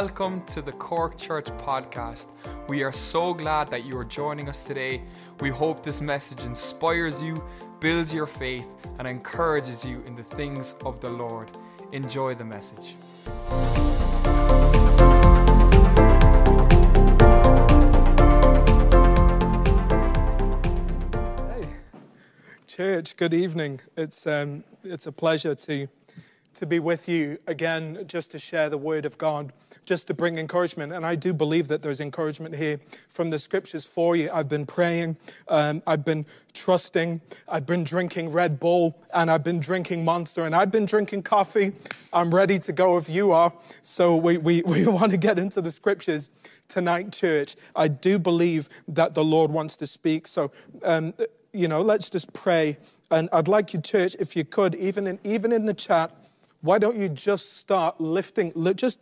welcome to the Cork Church podcast. We are so glad that you are joining us today. We hope this message inspires you, builds your faith, and encourages you in the things of the Lord. Enjoy the message. Hey, church, good evening. It's, um, it's a pleasure to, to be with you again, just to share the word of God, just to bring encouragement. And I do believe that there's encouragement here from the scriptures for you. I've been praying, um, I've been trusting, I've been drinking Red Bull, and I've been drinking Monster, and I've been drinking coffee. I'm ready to go if you are. So we, we, we want to get into the scriptures tonight, church. I do believe that the Lord wants to speak. So, um, you know, let's just pray. And I'd like you, church, if you could, even in, even in the chat, why don't you just start lifting, just,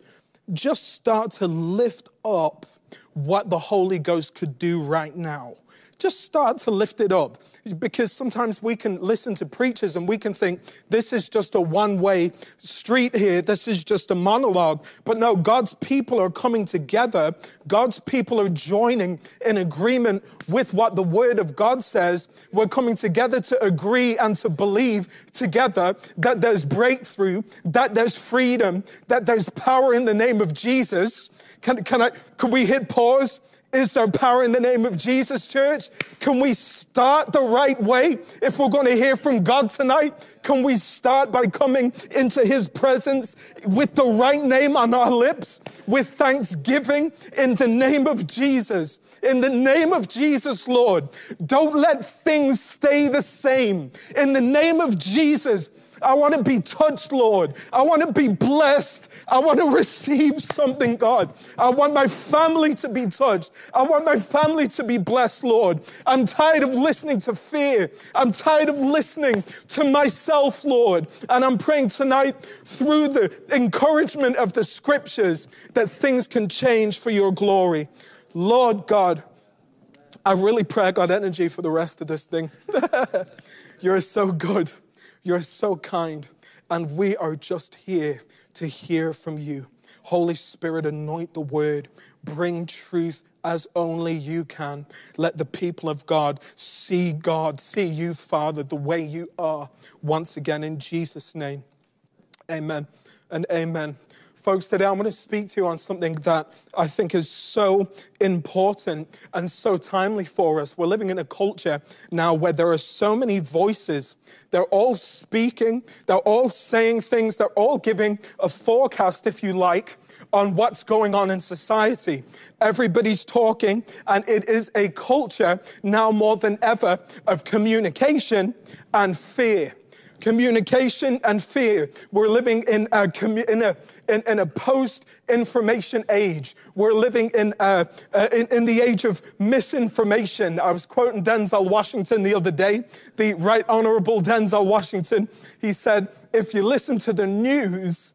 just start to lift up what the Holy Ghost could do right now. Just start to lift it up because sometimes we can listen to preachers and we can think this is just a one way street here, this is just a monologue. But no, God's people are coming together, God's people are joining in agreement with what the Word of God says. We're coming together to agree and to believe together that there's breakthrough, that there's freedom, that there's power in the name of Jesus. Can, can, I, can we hit pause? Is there power in the name of Jesus, church? Can we start the right way? If we're going to hear from God tonight, can we start by coming into His presence with the right name on our lips, with thanksgiving in the name of Jesus? In the name of Jesus, Lord, don't let things stay the same. In the name of Jesus, I want to be touched, Lord. I want to be blessed. I want to receive something, God. I want my family to be touched. I want my family to be blessed, Lord. I'm tired of listening to fear. I'm tired of listening to myself, Lord. And I'm praying tonight through the encouragement of the scriptures that things can change for your glory. Lord God, I really pray I got energy for the rest of this thing. You're so good. You're so kind. And we are just here to hear from you. Holy Spirit, anoint the word. Bring truth as only you can. Let the people of God see God, see you, Father, the way you are. Once again, in Jesus' name. Amen and amen. Folks, today I'm going to speak to you on something that I think is so important and so timely for us. We're living in a culture now where there are so many voices. They're all speaking, they're all saying things, they're all giving a forecast, if you like, on what's going on in society. Everybody's talking, and it is a culture now more than ever of communication and fear communication and fear. We're living in a, in a, in, in a post information age. We're living in, a, in, in, the age of misinformation. I was quoting Denzel Washington the other day, the Right Honorable Denzel Washington. He said, If you listen to the news,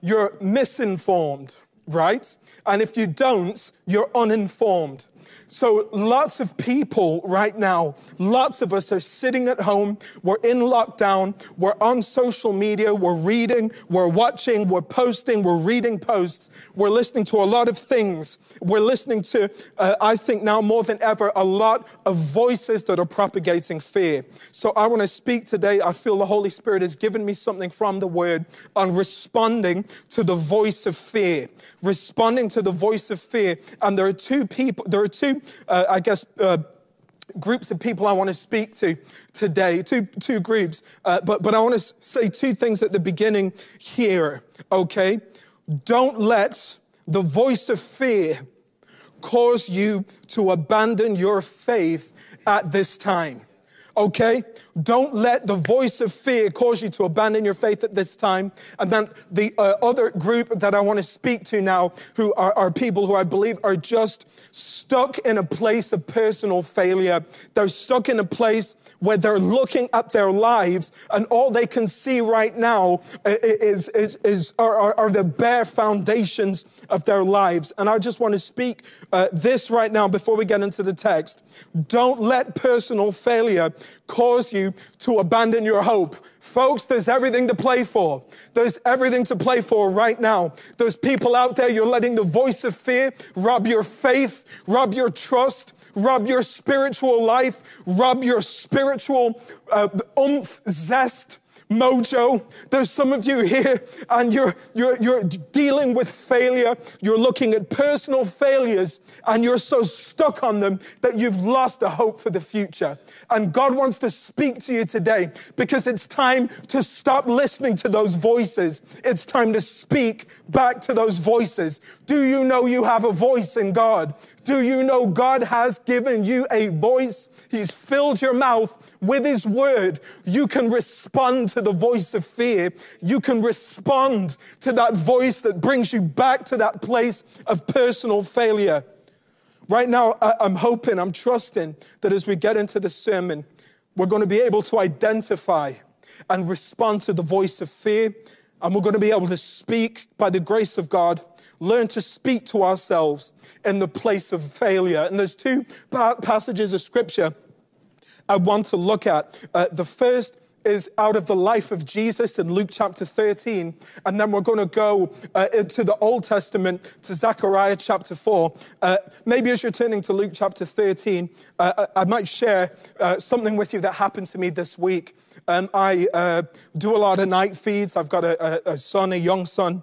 you're misinformed, right? And if you don't, you're uninformed. So, lots of people right now, lots of us are sitting at home. We're in lockdown. We're on social media. We're reading. We're watching. We're posting. We're reading posts. We're listening to a lot of things. We're listening to, uh, I think now more than ever, a lot of voices that are propagating fear. So, I want to speak today. I feel the Holy Spirit has given me something from the Word on responding to the voice of fear. Responding to the voice of fear. And there are two people, there are two, uh, I guess, uh, groups of people I want to speak to today, two, two groups. Uh, but, but I want to say two things at the beginning here, okay? Don't let the voice of fear cause you to abandon your faith at this time okay? Don't let the voice of fear cause you to abandon your faith at this time. And then the uh, other group that I want to speak to now, who are, are people who I believe are just stuck in a place of personal failure. They're stuck in a place where they're looking at their lives and all they can see right now is, is, is are, are, the bare foundations of their lives. And I just want to speak uh, this right now before we get into the text. Don't let personal failure cause you to abandon your hope. Folks, there's everything to play for. There's everything to play for right now. There's people out there, you're letting the voice of fear rob your faith, rob your trust, rub your spiritual life, rub your spiritual uh, oomph, zest mojo. There's some of you here and you're, you're, you're dealing with failure. You're looking at personal failures and you're so stuck on them that you've lost the hope for the future. And God wants to speak to you today because it's time to stop listening to those voices. It's time to speak back to those voices. Do you know you have a voice in God? Do you know God has given you a voice? He's filled your mouth with His word. You can respond to the voice of fear. You can respond to that voice that brings you back to that place of personal failure. Right now, I'm hoping, I'm trusting that as we get into the sermon, we're going to be able to identify and respond to the voice of fear. And we're going to be able to speak by the grace of God learn to speak to ourselves in the place of failure. And there's two passages of scripture I want to look at. Uh, the first is out of the life of Jesus in Luke chapter 13. And then we're going to go uh, into the Old Testament to Zechariah chapter 4. Uh, maybe as you're turning to Luke chapter 13, uh, I might share uh, something with you that happened to me this week. Um, I uh, do a lot of night feeds. I've got a, a, a son, a young son.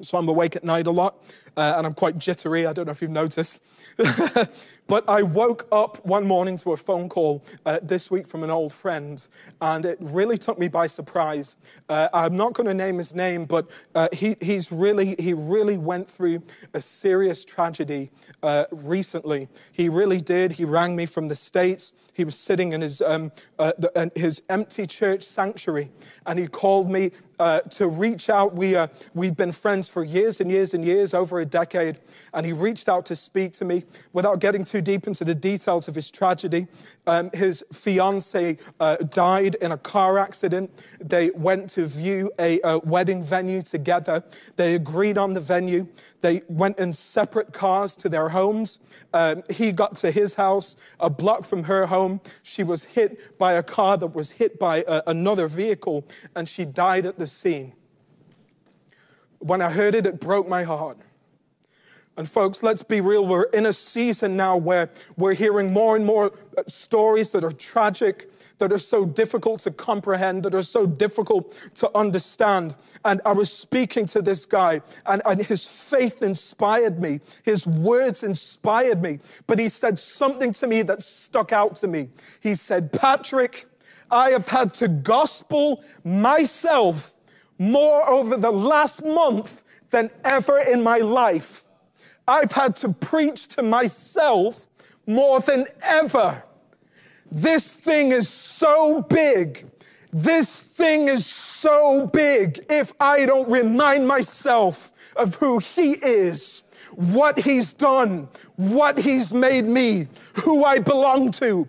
So I'm awake at night a lot, uh, and I'm quite jittery. I don't know if you've noticed. but I woke up one morning to a phone call uh, this week from an old friend, and it really took me by surprise. Uh, I'm not going to name his name, but uh, he, he's really, he really went through a serious tragedy uh, recently. He really did. He rang me from the States. He was sitting in his, um, uh, the, his empty church sanctuary, and he called me to reach out. We, we'd been friends for years and years and years, over a decade, and he reached out to speak to me without getting too deep into the details of his tragedy. Um, his fiance uh, died in a car accident. They went to view a, a wedding venue together. They agreed on the venue. They went in separate cars to their homes. Um, he got to his house a block from her home. She was hit by a car that was hit by a, another vehicle, and she died at the scene. When I heard it, it broke my heart. And folks, let's be real. We're in a season now where we're hearing more and more uh, stories that are tragic, that are so difficult to comprehend, that are so difficult to understand. And I was speaking to this guy, and, and his faith inspired me. His words inspired me. But he said something to me that stuck out to me. He said, Patrick, I have had to gospel myself more over the last month than ever in my life. I've had to preach to myself more than ever. This thing is so big. This thing is so big. If I don't remind myself of who He is, what He's done, what He's made me, who I belong to,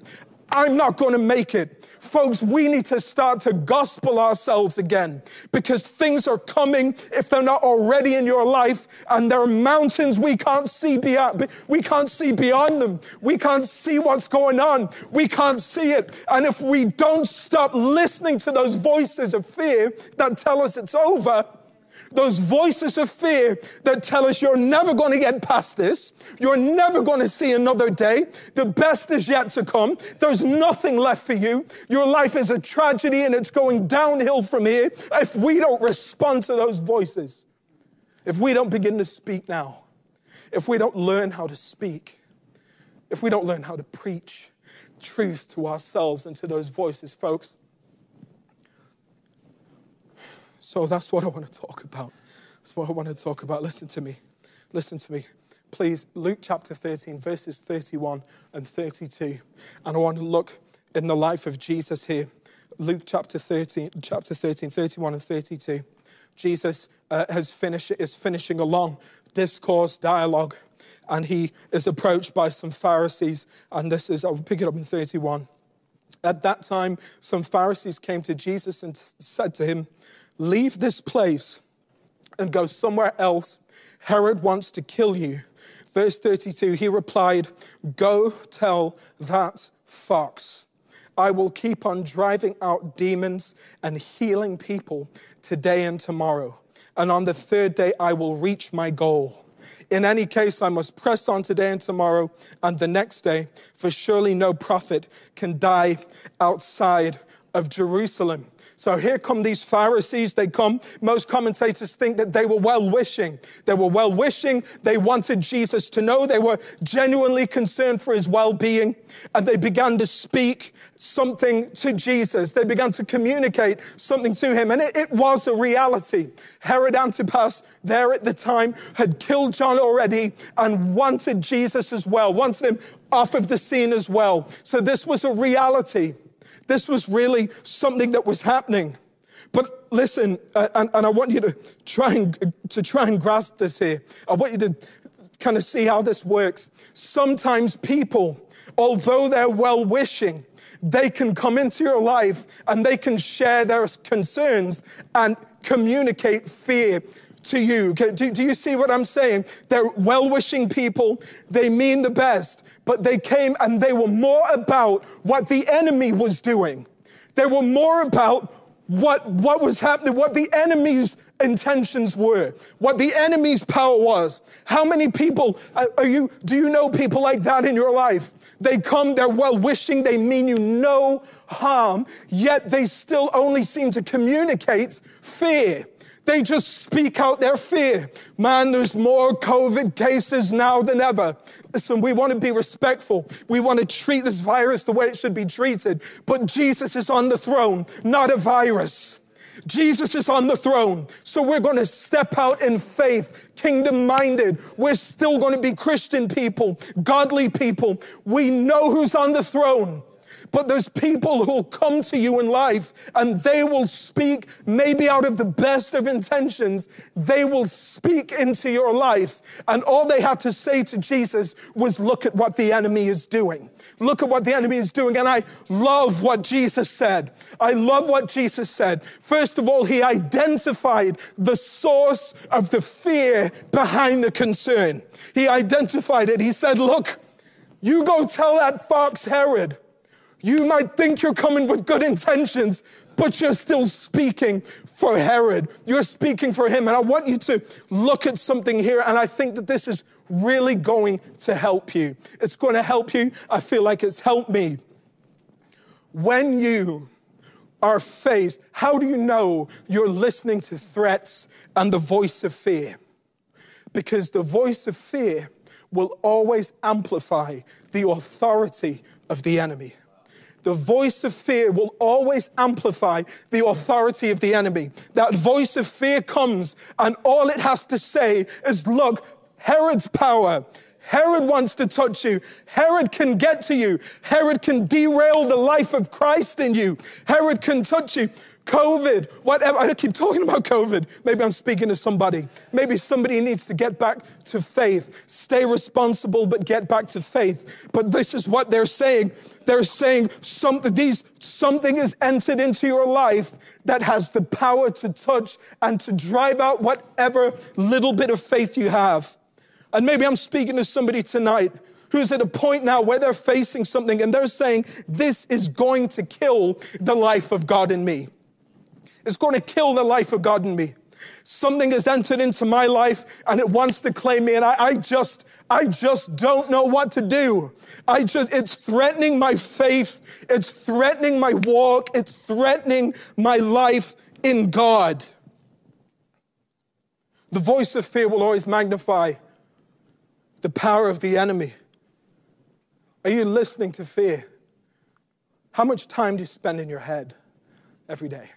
I'm not going to make it. Folks, we need to start to gospel ourselves again because things are coming if they're not already in your life and there are mountains we can't see beyond, we can't see beyond them. We can't see what's going on. We can't see it. And if we don't stop listening to those voices of fear that tell us it's over, those voices of fear that tell us you're never going to get past this. You're never going to see another day. The best is yet to come. There's nothing left for you. Your life is a tragedy and it's going downhill from here. If we don't respond to those voices, if we don't begin to speak now, if we don't learn how to speak, if we don't learn how to preach truth to ourselves and to those voices, folks, So that's what I want to talk about. That's what I want to talk about. Listen to me. Listen to me. Please, Luke chapter 13, verses 31 and 32. And I want to look in the life of Jesus here. Luke chapter 13, chapter 13, 31 and 32. Jesus uh, has finished, is finishing a long discourse, dialogue, and he is approached by some Pharisees. And this is, I'll pick it up in 31. At that time, some Pharisees came to Jesus and said to him, Leave this place and go somewhere else. Herod wants to kill you. Verse 32, he replied, Go tell that fox. I will keep on driving out demons and healing people today and tomorrow. And on the third day, I will reach my goal. In any case, I must press on today and tomorrow and the next day, for surely no prophet can die outside of Jerusalem. So here come these Pharisees. They come, most commentators think that they were well wishing. They were well wishing. They wanted Jesus to know. They were genuinely concerned for his well being. And they began to speak something to Jesus. They began to communicate something to him. And it, it was a reality. Herod Antipas, there at the time, had killed John already and wanted Jesus as well, wanted him off of the scene as well. So this was a reality. This was really something that was happening. But listen, uh, and, and I want you to try and to try and grasp this here. I want you to kind of see how this works. Sometimes people, although they're well wishing, they can come into your life and they can share their concerns and communicate fear to you. Do, do, you see what I'm saying? They're well wishing people, they mean the best, but they came and they were more about what the enemy was doing. They were more about what, what was happening, what the enemy's intentions were, what the enemy's power was. How many people uh, are you, do you know people like that in your life? They come, they're well wishing, they mean you no harm, yet they still only seem to communicate fear. They just speak out their fear. Man, there's more COVID cases now than ever. Listen, we want to be respectful. We want to treat this virus the way it should be treated. But Jesus is on the throne, not a virus. Jesus is on the throne. So we're going to step out in faith, kingdom minded. We're still going to be Christian people, godly people. We know who's on the throne. But there's people who'll come to you in life and they will speak, maybe out of the best of intentions, they will speak into your life. And all they had to say to Jesus was, Look at what the enemy is doing. Look at what the enemy is doing. And I love what Jesus said. I love what Jesus said. First of all, he identified the source of the fear behind the concern. He identified it. He said, Look, you go tell that fox Herod you might think you're coming with good intentions, but you're still speaking for Herod. You're speaking for him. And I want you to look at something here, and I think that this is really going to help you. It's going to help you. I feel like it's helped me. When you are faced, how do you know you're listening to threats and the voice of fear? Because the voice of fear will always amplify the authority of the enemy the voice of fear will always amplify the authority of the enemy. That voice of fear comes, and all it has to say is, Look, Herod's power. Herod wants to touch you. Herod can get to you. Herod can derail the life of Christ in you. Herod can touch you. COVID, whatever. I keep talking about COVID. Maybe I'm speaking to somebody. Maybe somebody needs to get back to faith. Stay responsible, but get back to faith. But this is what they're saying. They're saying something, these, something is entered into your life that has the power to touch and to drive out whatever little bit of faith you have. And maybe I'm speaking to somebody tonight who's at a point now where they're facing something and they're saying, This is going to kill the life of God in me. It's going to kill the life of God in me. Something has entered into my life and it wants to claim me, and I, I, just, I just don't know what to do. I just, it's threatening my faith, it's threatening my walk, it's threatening my life in God. The voice of fear will always magnify the power of the enemy. Are you listening to fear? How much time do you spend in your head every day?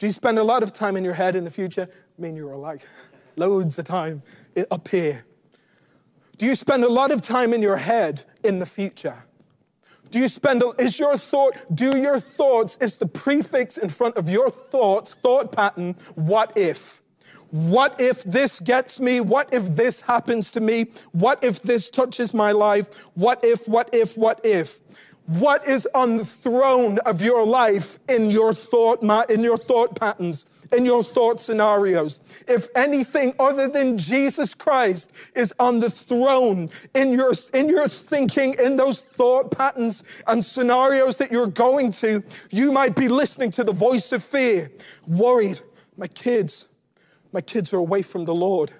Do you spend a lot of time in your head in the future? I mean, you're like loads of time up here. Do you spend a lot of time in your head in the future? Do you spend, is your thought, do your thoughts, is the prefix in front of your thoughts, thought pattern, what if? What if this gets me? What if this happens to me? What if this touches my life? What if, what if, what if? What is on the throne of your life in your thought, in your thought patterns? in your thought scenarios. If anything other than Jesus Christ is on the throne in your, in your thinking, in those thought patterns and scenarios that you're going to, you might be listening to the voice of fear, worried. My kids, my kids are away from the Lord.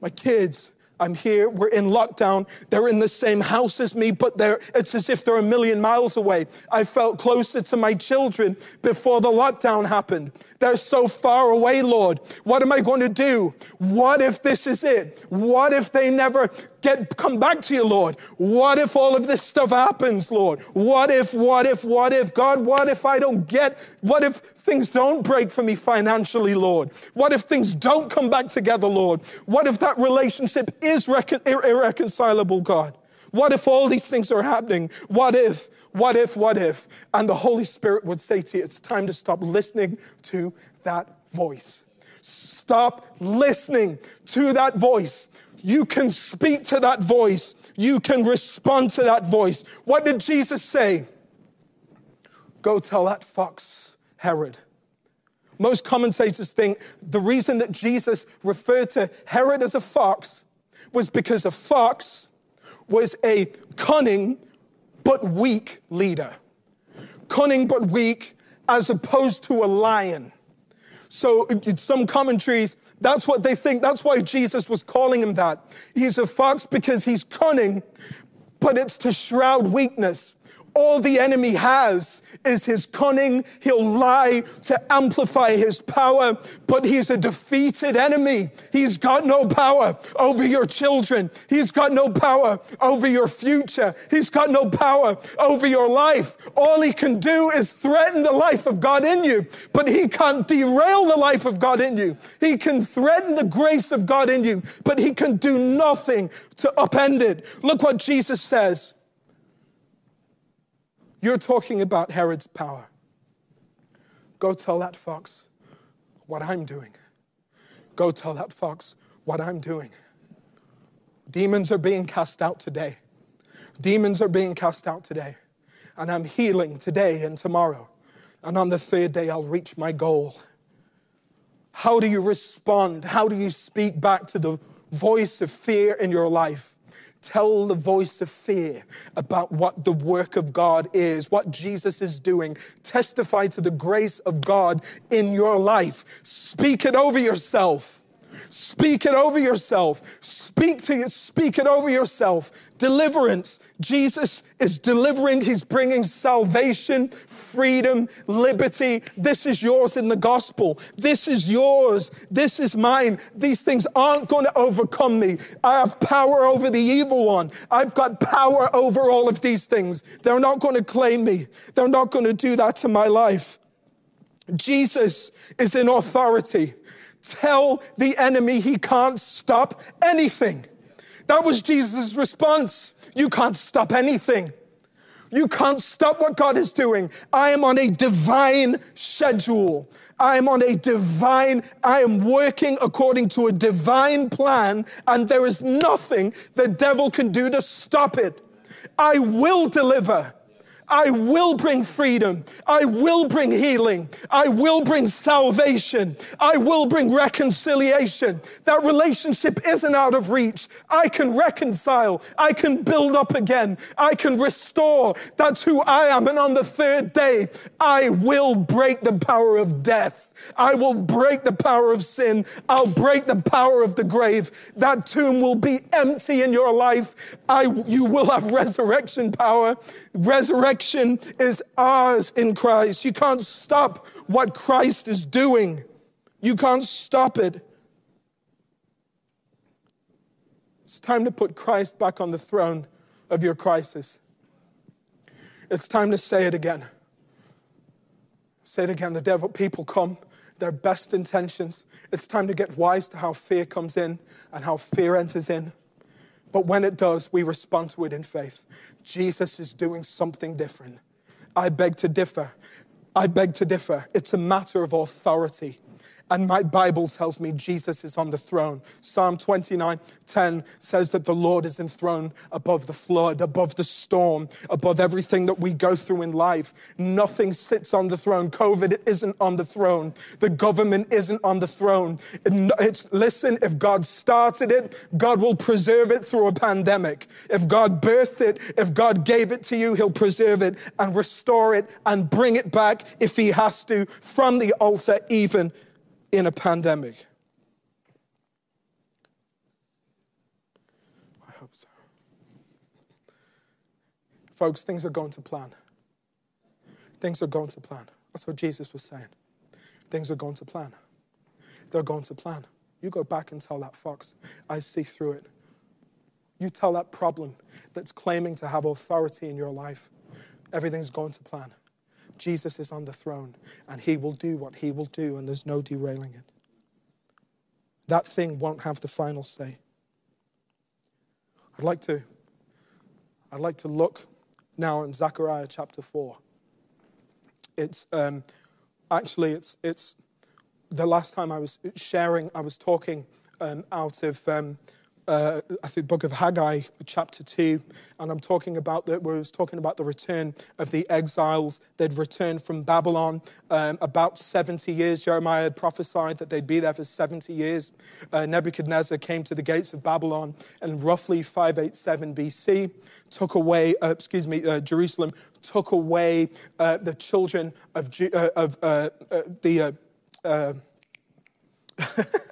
My kids, I'm here, we're in lockdown. They're in the same house as me, but it's as if they're a million miles away. I felt closer to my children before the lockdown happened. They're so far away, Lord. What am I going to do? What if this is it? What if they never get come back to you, Lord? What if all of this stuff happens, Lord? What if, what if, what if? God, what if I don't get, what if things don't break for me financially, Lord? What if things don't come back together, Lord? What if that relationship is recon- irreconcilable, God? What if all these things are happening? What if, what if, what if? And the Holy Spirit would say to you, it's time to stop listening to that voice. Stop listening to that voice. You can speak to that voice. You can respond to that voice. What did Jesus say? Go tell that fox, Herod. Most commentators think the reason that Jesus referred to Herod as a fox was because a fox was a cunning but weak leader. Cunning but weak as opposed to a lion. So, some commentaries, that's what they think. That's why Jesus was calling him that. He's a fox because he's cunning, but it's to shroud weakness. All the enemy has is his cunning. He'll lie to amplify his power, but he's a defeated enemy. He's got no power over your children. He's got no power over your future. He's got no power over your life. All he can do is threaten the life of God in you, but he can't derail the life of God in you. He can threaten the grace of God in you, but he can do nothing to upend it. Look what Jesus says. You're talking about Herod's power. Go tell that fox what I'm doing. Go tell that fox what I'm doing. Demons are being cast out today. Demons are being cast out today. And I'm healing today and tomorrow. And on the third day, I'll reach my goal. How do you respond? How do you speak back to the voice of fear in your life? Tell the voice of fear about what the work of God is, what Jesus is doing. Testify to the grace of God in your life. Speak it over yourself. Speak it over yourself. Speak to you, speak it over yourself. Deliverance. Jesus is delivering, He's bringing salvation, freedom, liberty. This is yours in the gospel. This is yours. This is mine. These things aren't going to overcome me. I have power over the evil one. I've got power over all of these things. They're not going to claim me, they're not going to do that to my life. Jesus is in authority. Tell the enemy he can't stop anything. That was Jesus' response. You can't stop anything. You can't stop what God is doing. I am on a divine schedule. I am on a divine, I am working according to a divine plan, and there is nothing the devil can do to stop it. I will deliver. I will bring freedom. I will bring healing. I will bring salvation. I will bring reconciliation. That relationship isn't out of reach. I can reconcile. I can build up again. I can restore. That's who I am. And on the third day, I will break the power of death. I will break the power of sin. I'll break the power of the grave. That tomb will be empty in your life. I, you will have resurrection power. Resurrection is ours in Christ. You can't stop what Christ is doing. You can't stop it. It's time to put Christ back on the throne of your crisis. It's time to say it again. Say it again. The devil, people come their best intentions. It's time to get wise to how fear comes in and how fear enters in. But when it does, we respond to it in faith. Jesus is doing something different. I beg to differ. I beg to differ. It's a matter of authority. And my Bible tells me Jesus is on the throne. Psalm 29 10 says that the Lord is enthroned above the flood, above the storm, above everything that we go through in life. Nothing sits on the throne. COVID isn't on the throne. The government isn't on the throne. It's, listen, if God started it, God will preserve it through a pandemic. If God birthed it, if God gave it to you, He'll preserve it and restore it and bring it back if He has to from the altar, even in a pandemic. I hope so. Folks, things are going to plan. Things are going to plan. That's what Jesus was saying. Things are going to plan. They're going to plan. You go back and tell that fox, I see through it. You tell that problem that's claiming to have authority in your life, everything's going to plan. Jesus is on the throne and he will do what he will do, and there's no derailing it. That thing won't have the final say. I'd like to, I'd like to look now in Zechariah chapter 4. It's um, actually, it's, it's the last time I was sharing, I was talking um, out of um, uh, I think, book of Haggai, chapter 2, and I'm talking about that, where I was talking about the return of the exiles. They'd returned from Babylon um, about 70 years. Jeremiah had prophesied that they'd be there for 70 years. Uh, Nebuchadnezzar came to the gates of Babylon in roughly 587 BC, took away, uh, excuse me, uh, Jerusalem, took away uh, the children of, uh, of the.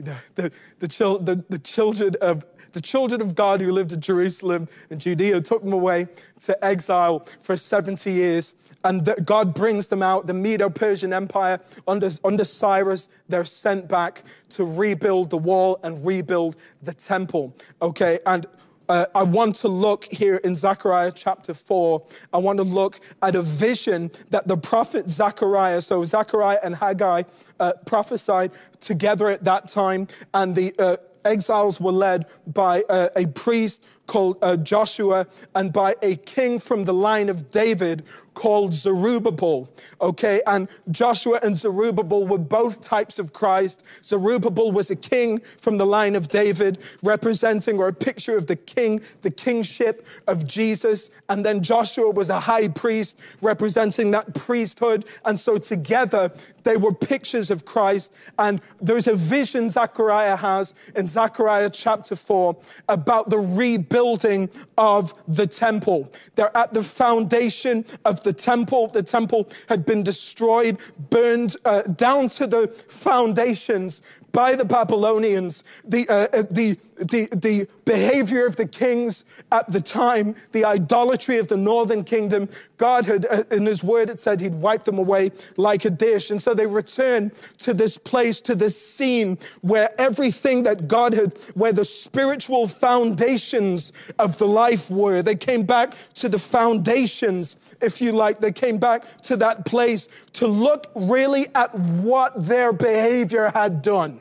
Know, the, the, the, the, children of, the children of God who lived in Jerusalem and Judea took them away to exile for 70 years. And the, God brings them out. The Medo Persian Empire, under, under Cyrus, they're sent back to rebuild the wall and rebuild the temple. Okay, and uh, I want to look here in Zechariah chapter 4. I want to look at a vision that the prophet Zechariah, so Zechariah and Haggai uh, prophesied together at that time, and the uh, exiles were led by uh, a priest called uh, Joshua and by a king from the line of David called Zerubbabel. Okay, and Joshua and Zerubbabel were both types of Christ. Zerubbabel was a king from the line of David, representing or a picture of the king, the kingship of Jesus. And then Joshua was a high priest, representing that priesthood. And so together they were pictures of Christ. And there's a vision Zechariah has in Zechariah chapter 4 about the rebuilding of the temple. They're at the foundation of the temple. The temple had been destroyed, burned uh, down to the foundations by the Babylonians. The, uh, uh the the, the behavior of the kings at the time, the idolatry of the northern kingdom, God had, uh, in his word, it said he'd wipe them away like a dish. And so they return to this place, to this scene where everything that God had, where the spiritual foundations of the life were. They came back to the foundations, if you like. They came back to that place to look really at what their behavior had done.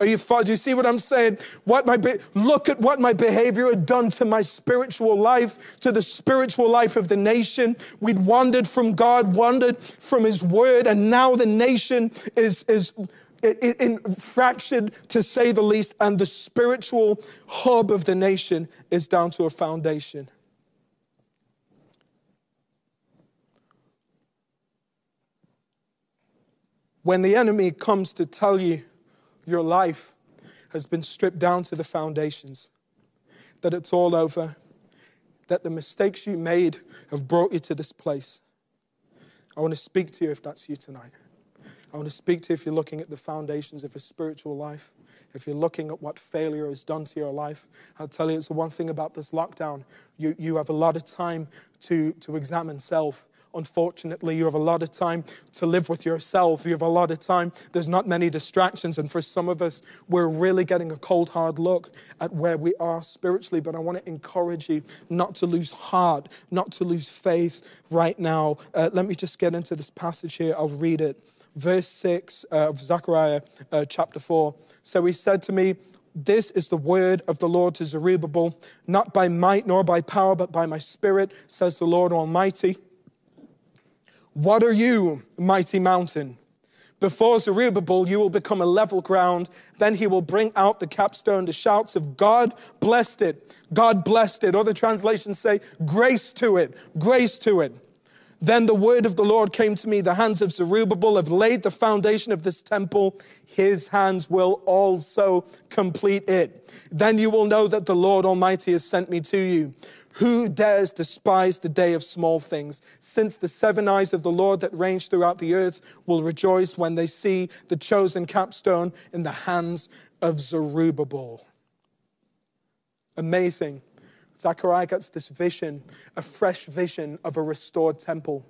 Are you, do you see what I'm saying? What my be- look at what my behavior had done to my spiritual life, to the spiritual life of the nation. We'd wandered from God, wandered from His Word, and now the nation is is in fractured to say the least, and the spiritual hub of the nation is down to a foundation. When the enemy comes to tell you your life has been stripped down to the foundations, that it's all over, that the mistakes you made have brought you to this place. I want to speak to you if that's you tonight. I want to speak to you if you're looking at the foundations of a spiritual life, if you're looking at what failure has done to your life. I'll tell you, it's the one thing about this lockdown. You, you have a lot of time to, to examine self Unfortunately, you have a lot of time to live with yourself. You have a lot of time. There's not many distractions. And for some of us, we're really getting a cold, hard look at where we are spiritually. But I want to encourage you not to lose heart, not to lose faith right now. Uh, let me just get into this passage here. I'll read it. Verse 6 uh, of Zechariah uh, chapter 4. So he said to me, this is the word of the Lord to Zerubbabel, not by might nor by power, but by my spirit, says the Lord Almighty. What are you, mighty mountain? Before Zerubbabel, you will become a level ground. Then he will bring out the capstone. The shouts of God blessed it. God blessed it. Other translations say, grace to it, grace to it. Then the word of the Lord came to me. The hands of Zerubbabel have laid the foundation of this temple. His hands will also complete it. Then you will know that the Lord Almighty has sent me to you. Who dares despise the day of small things? Since the seven eyes of the Lord that range throughout the earth will rejoice when they see the chosen capstone in the hands of Zerubbabel. Amazing. Zechariah gets this vision, a fresh vision of a restored temple.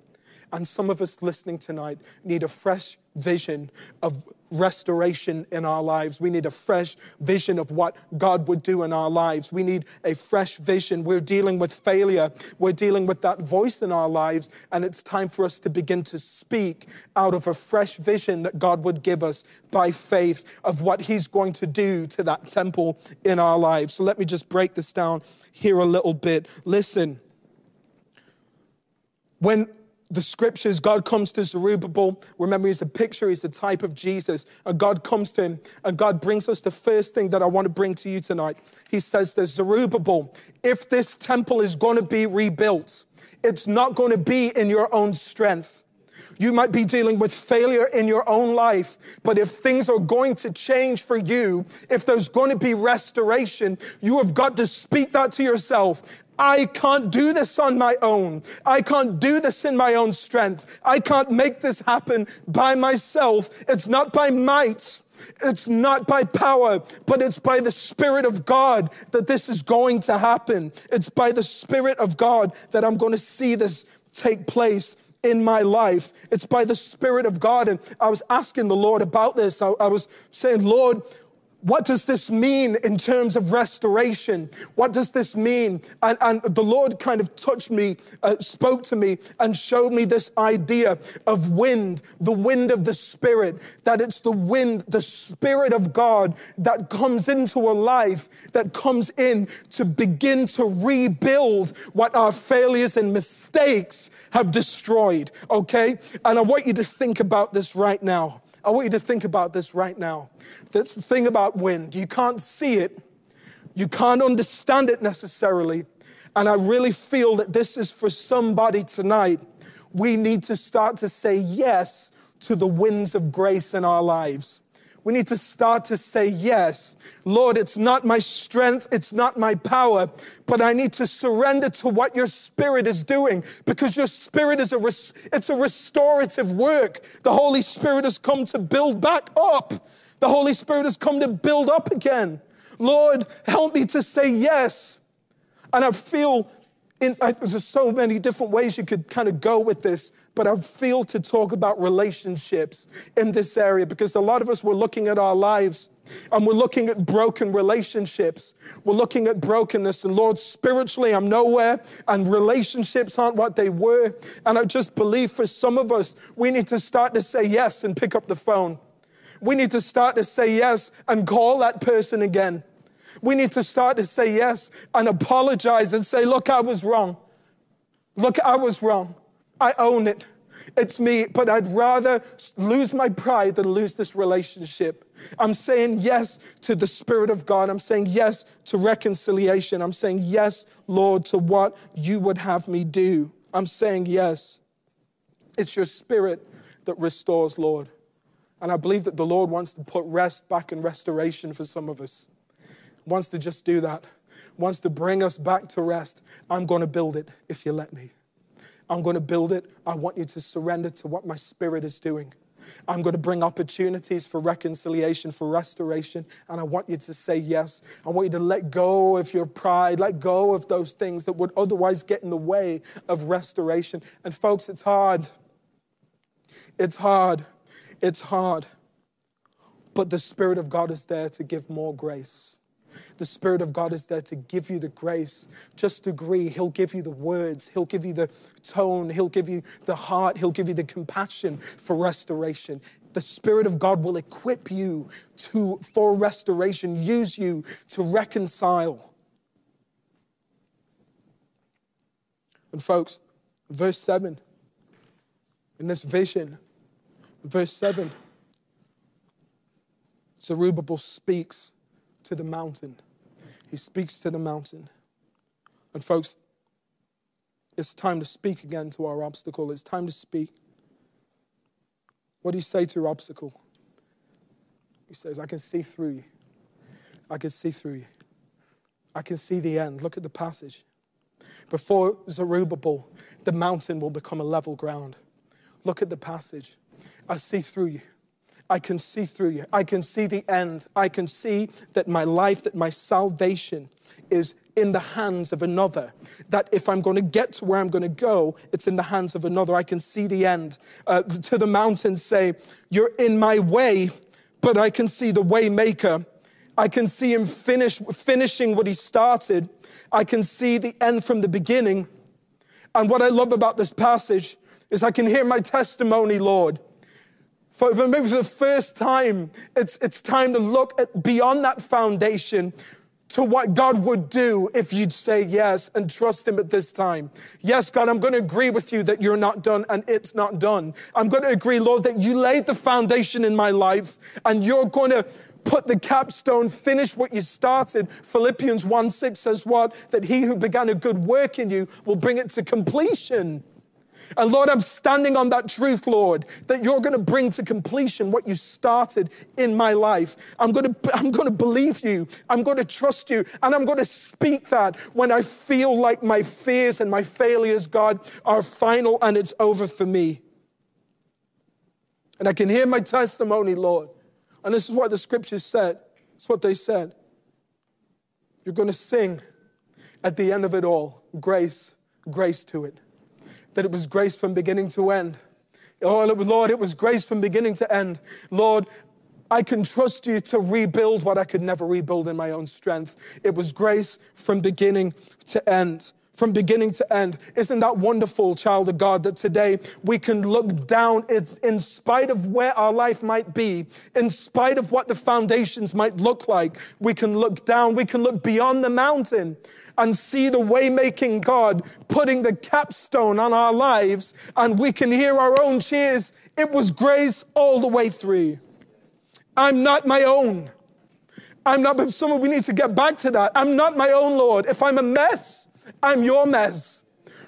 And some of us listening tonight need a fresh vision of restoration in our lives. We need a fresh vision of what God would do in our lives. We need a fresh vision. We're dealing with failure, we're dealing with that voice in our lives, and it's time for us to begin to speak out of a fresh vision that God would give us by faith of what He's going to do to that temple in our lives. So let me just break this down here a little bit. Listen. When the scriptures, God comes to Zerubbabel. Remember, he's a picture, he's a type of Jesus. And God comes to him, and God brings us the first thing that I want to bring to you tonight. He says, There's Zerubbabel, if this temple is going to be rebuilt, it's not going to be in your own strength. You might be dealing with failure in your own life, but if things are going to change for you, if there's going to be restoration, you have got to speak that to yourself. I can't do this on my own. I can't do this in my own strength. I can't make this happen by myself. It's not by might. It's not by power, but it's by the Spirit of God that this is going to happen. It's by the Spirit of God that I'm going to see this take place in my life. It's by the Spirit of God. And I was asking the Lord about this. I, I was saying, Lord, what does this mean in terms of restoration? What does this mean? And, and the Lord kind of touched me, uh, spoke to me, and showed me this idea of wind, the wind of the Spirit, that it's the wind, the Spirit of God that comes into a life, that comes in to begin to rebuild what our failures and mistakes have destroyed, okay? And I want you to think about this right now. I want you to think about this right now. That's the thing about wind. You can't see it, you can't understand it necessarily. And I really feel that this is for somebody tonight. We need to start to say yes to the winds of grace in our lives we need to start to say yes. Lord, it's not my strength, it's not my power, but I need to surrender to what your spirit is doing because your spirit is a res- it's a restorative work. The Holy Spirit has come to build back up. The Holy Spirit has come to build up again. Lord, help me to say yes. And I feel in, I, there's so many different ways you could kind of go with this, but I feel to talk about relationships in this area because a lot of us were looking at our lives and we're looking at broken relationships. We're looking at brokenness, and Lord, spiritually, I'm nowhere, and relationships aren't what they were. And I just believe for some of us, we need to start to say yes and pick up the phone. We need to start to say yes and call that person again. We need to start to say yes and apologize and say, Look, I was wrong. Look, I was wrong. I own it. It's me, but I'd rather lose my pride than lose this relationship. I'm saying yes to the Spirit of God. I'm saying yes to reconciliation. I'm saying yes, Lord, to what you would have me do. I'm saying yes. It's your Spirit that restores, Lord. And I believe that the Lord wants to put rest back in restoration for some of us wants to just do that, wants to bring us back to rest. I'm going to build it if you let me. I'm going to build it. I want you to surrender to what my spirit is doing. I'm going to bring opportunities for reconciliation, for restoration, and I want you to say yes. I want you to let go of your pride, let go of those things that would otherwise get in the way of restoration. And folks, it's hard. It's hard. It's hard. But the Spirit of God is there to give more grace. The Spirit of God is there to give you the grace. Just agree. He'll give you the words, He'll give you the tone, He'll give you the heart, He'll give you the compassion for restoration. The Spirit of God will equip you to, for restoration, use you to reconcile. And, folks, verse 7, in this vision, verse 7, Zerubbabel speaks to the mountain. He speaks to the mountain. And, folks, it's time to speak again to our obstacle. It's time to speak. What do you say to your obstacle? He says, I can see through you. I can see through you. I can see the end. Look at the passage. Before Zerubbabel, the mountain will become a level ground. Look at the passage. I see through you. I can see through you. I can see the end. I can see that my life, that my salvation is in the hands of another. That if I'm going to get to where I'm going to go, it's in the hands of another. I can see the end. Uh, to the mountains, say, You're in my way, but I can see the way maker. I can see him finish, finishing what he started. I can see the end from the beginning. And what I love about this passage is I can hear my testimony, Lord. For maybe for the first time, it's, it's time to look at beyond that foundation to what God would do if you'd say yes and trust Him at this time. Yes, God, I'm going to agree with you that you're not done and it's not done. I'm going to agree, Lord, that you laid the foundation in my life and you're going to put the capstone, finish what you started. Philippians 1 6 says what? That he who began a good work in you will bring it to completion. And Lord, I'm standing on that truth, Lord, that you're going to bring to completion what you started in my life. I'm going to, I'm going to believe you. I'm going to trust you. And I'm going to speak that when I feel like my fears and my failures, God, are final and it's over for me. And I can hear my testimony, Lord. And this is what the scriptures said. It's what they said. You're going to sing at the end of it all grace, grace to it that it was grace from beginning to end. Oh, Lord, it was grace from beginning to end. Lord, I can trust you to rebuild what I could never rebuild in my own strength. It was grace from beginning to end from beginning to end. Isn't that wonderful, child of God, that today we can look down in spite of where our life might be, in spite of what the foundations might look like, we can look down, we can look beyond the mountain and see the way-making God putting the capstone on our lives, and we can hear our own cheers. It was grace all the way through. I'm not my own. I'm not, but some we need to get back to that. I'm not my own, Lord. If I'm a mess, I'm your mess.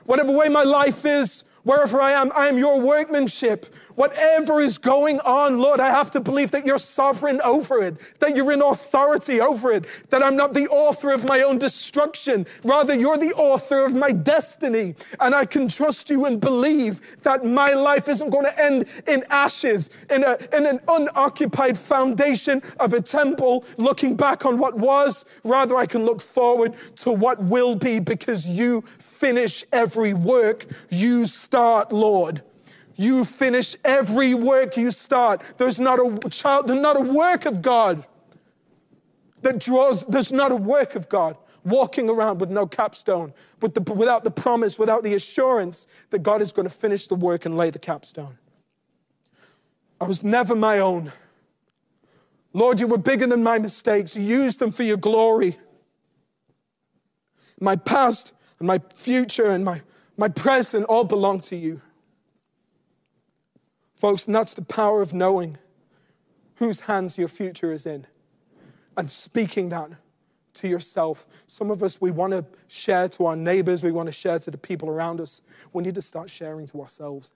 Whatever way my life is, wherever I am, I am your workmanship. Whatever is going on, Lord, I have to believe that you're sovereign over it, that you're in authority over it, that I'm not the author of my own destruction. Rather, you're the author of my destiny. And I can trust you and believe that my life isn't going to end in ashes, in, a, in an unoccupied foundation of a temple, looking back on what was. Rather, I can look forward to what will be because you finish every work you start, Lord. You finish every work you start. There's not a child, there's not a work of God that draws, there's not a work of God walking around with no capstone, with the, without the promise, without the assurance that God is going to finish the work and lay the capstone. I was never my own. Lord, you were bigger than my mistakes. You used them for your glory. My past and my future and my, my present all belong to you. Folks, and that's the power of knowing whose hands your future is in and speaking that to yourself. Some of us, we want to share to our neighbors, we want to share to the people around us. We need to start sharing to ourselves.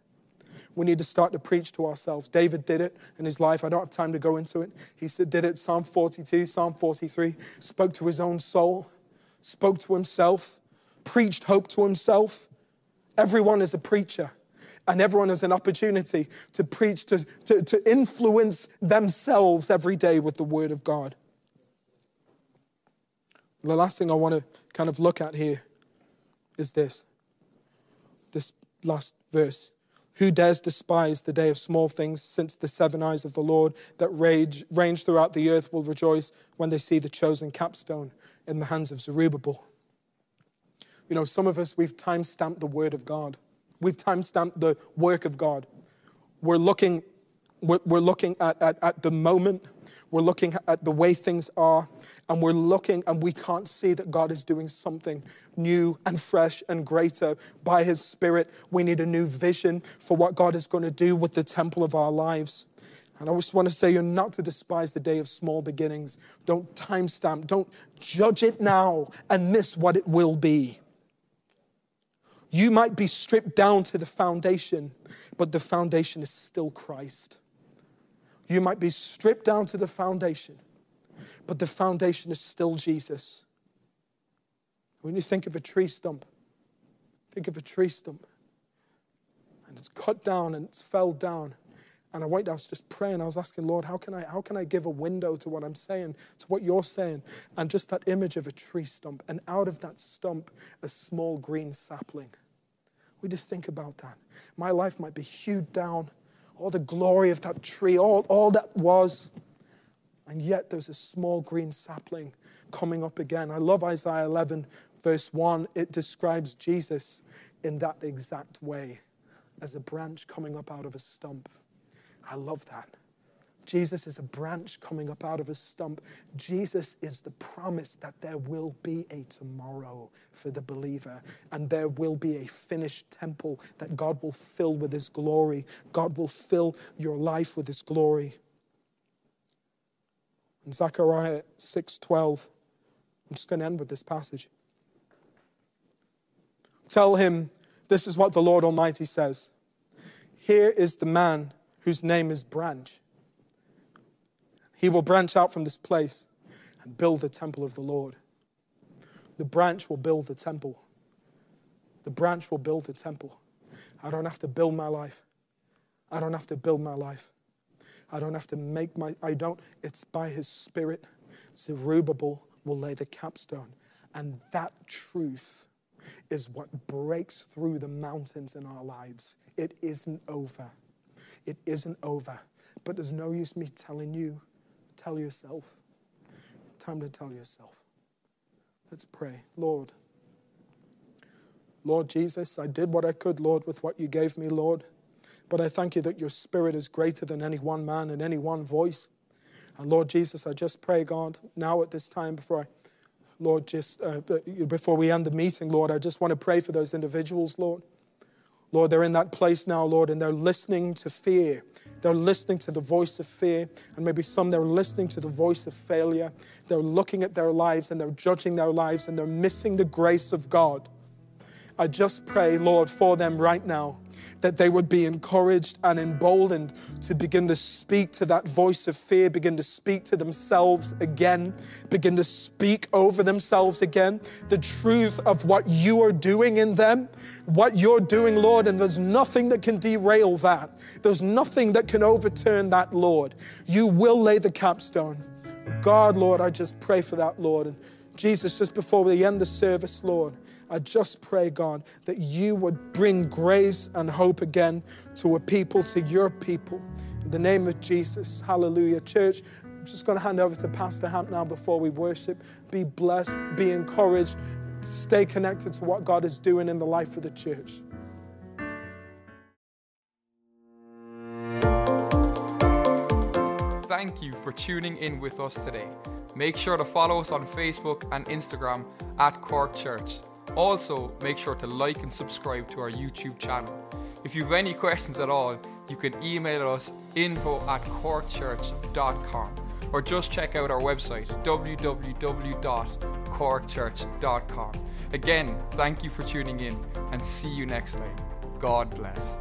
We need to start to preach to ourselves. David did it in his life. I don't have time to go into it. He said did it Psalm 42, Psalm 43, spoke to his own soul, spoke to himself, preached hope to himself. Everyone is a preacher and everyone has an opportunity to preach, to, to, to influence themselves every day with the Word of God. The last thing I want to kind of look at here is this this last verse. Who dares despise the day of small things, since the seven eyes of the Lord that rage, range throughout the earth will rejoice when they see the chosen capstone in the hands of Zerubbabel? You know, some of us, we've time stamped the word of God. We've time-stamped the work of God. We're looking, we're, we're looking at, at, at the moment. We're looking at the way things are. And we're looking and we can't see that God is doing something new and fresh and greater by His Spirit. We need a new vision for what God is going to do with the temple of our lives. And I just want to say you're not to despise the day of small beginnings. Don't timestamp. Don't judge it now and miss what it will be. You might be stripped down to the foundation, but the foundation is still Christ. You might be stripped down to the foundation, but the foundation is still Jesus. When you think of a tree stump, think of a tree stump, and it's cut down and it's fell down and I went, I was just praying. I was asking, Lord, how can I, how can I give a window to what I'm saying, to what you're saying? And just that image of a tree stump. And out of that stump, a small green sapling. We just think about that. My life might be hewed down, all the glory of that tree, all, all that was. And yet there's a small green sapling coming up again. I love Isaiah 11, verse 1. It describes Jesus in that exact way as a branch coming up out of a stump. I love that. Jesus is a branch coming up out of a stump. Jesus is the promise that there will be a tomorrow for the believer, and there will be a finished temple that God will fill with His glory. God will fill your life with His glory. In Zechariah 6:12, I'm just going to end with this passage. Tell him, this is what the Lord Almighty says. Here is the man whose name is Branch. He will branch out from this place and build the temple of the Lord. The branch will build the temple. The branch will build the temple. I don't have to build my life. I don't have to build my life. I don't have to make my, I don't, it's by His Spirit. Zerubbabel will lay the capstone. And that truth is what breaks through the mountains in our lives. It isn't over. It isn't over. But there's no use me telling you. Tell yourself. Time to tell yourself. Let's pray. Lord, Lord Jesus, I did what I could, Lord, with what you gave me, Lord. But I thank you that your spirit is greater than any one man and any one voice. And Lord Jesus, I just pray, God, now at this time before I, Lord, just uh, before we end the meeting, Lord, I just want to pray for those individuals, Lord. Lord, they're in that place now, Lord, and they're listening to fear. They're listening to the voice of fear, and maybe some they're listening to the voice of failure. They're looking at their lives and they're judging their lives and they're missing the grace of God. I just pray, Lord, for them right now that they would be encouraged and emboldened to begin to speak to that voice of fear, begin to speak to themselves again, begin to speak over themselves again, the truth of what you are doing in them, what you're doing, Lord, and there's nothing that can derail that. There's nothing that can overturn that, Lord. You will lay the capstone. God, Lord, I just pray for that, Lord. And Jesus, just before we end the service, Lord, I just pray, God, that you would bring grace and hope again to a people, to your people. In the name of Jesus. Hallelujah. Church, I'm just going to hand over to Pastor Hamp now before we worship. Be blessed, be encouraged, stay connected to what God is doing in the life of the church. Thank you for tuning in with us today. Make sure to follow us on Facebook and Instagram at Cork Church. Also, make sure to like and subscribe to our YouTube channel. If you have any questions at all, you can email us info at corkchurch.com or just check out our website www.corkchurch.com. Again, thank you for tuning in and see you next time. God bless.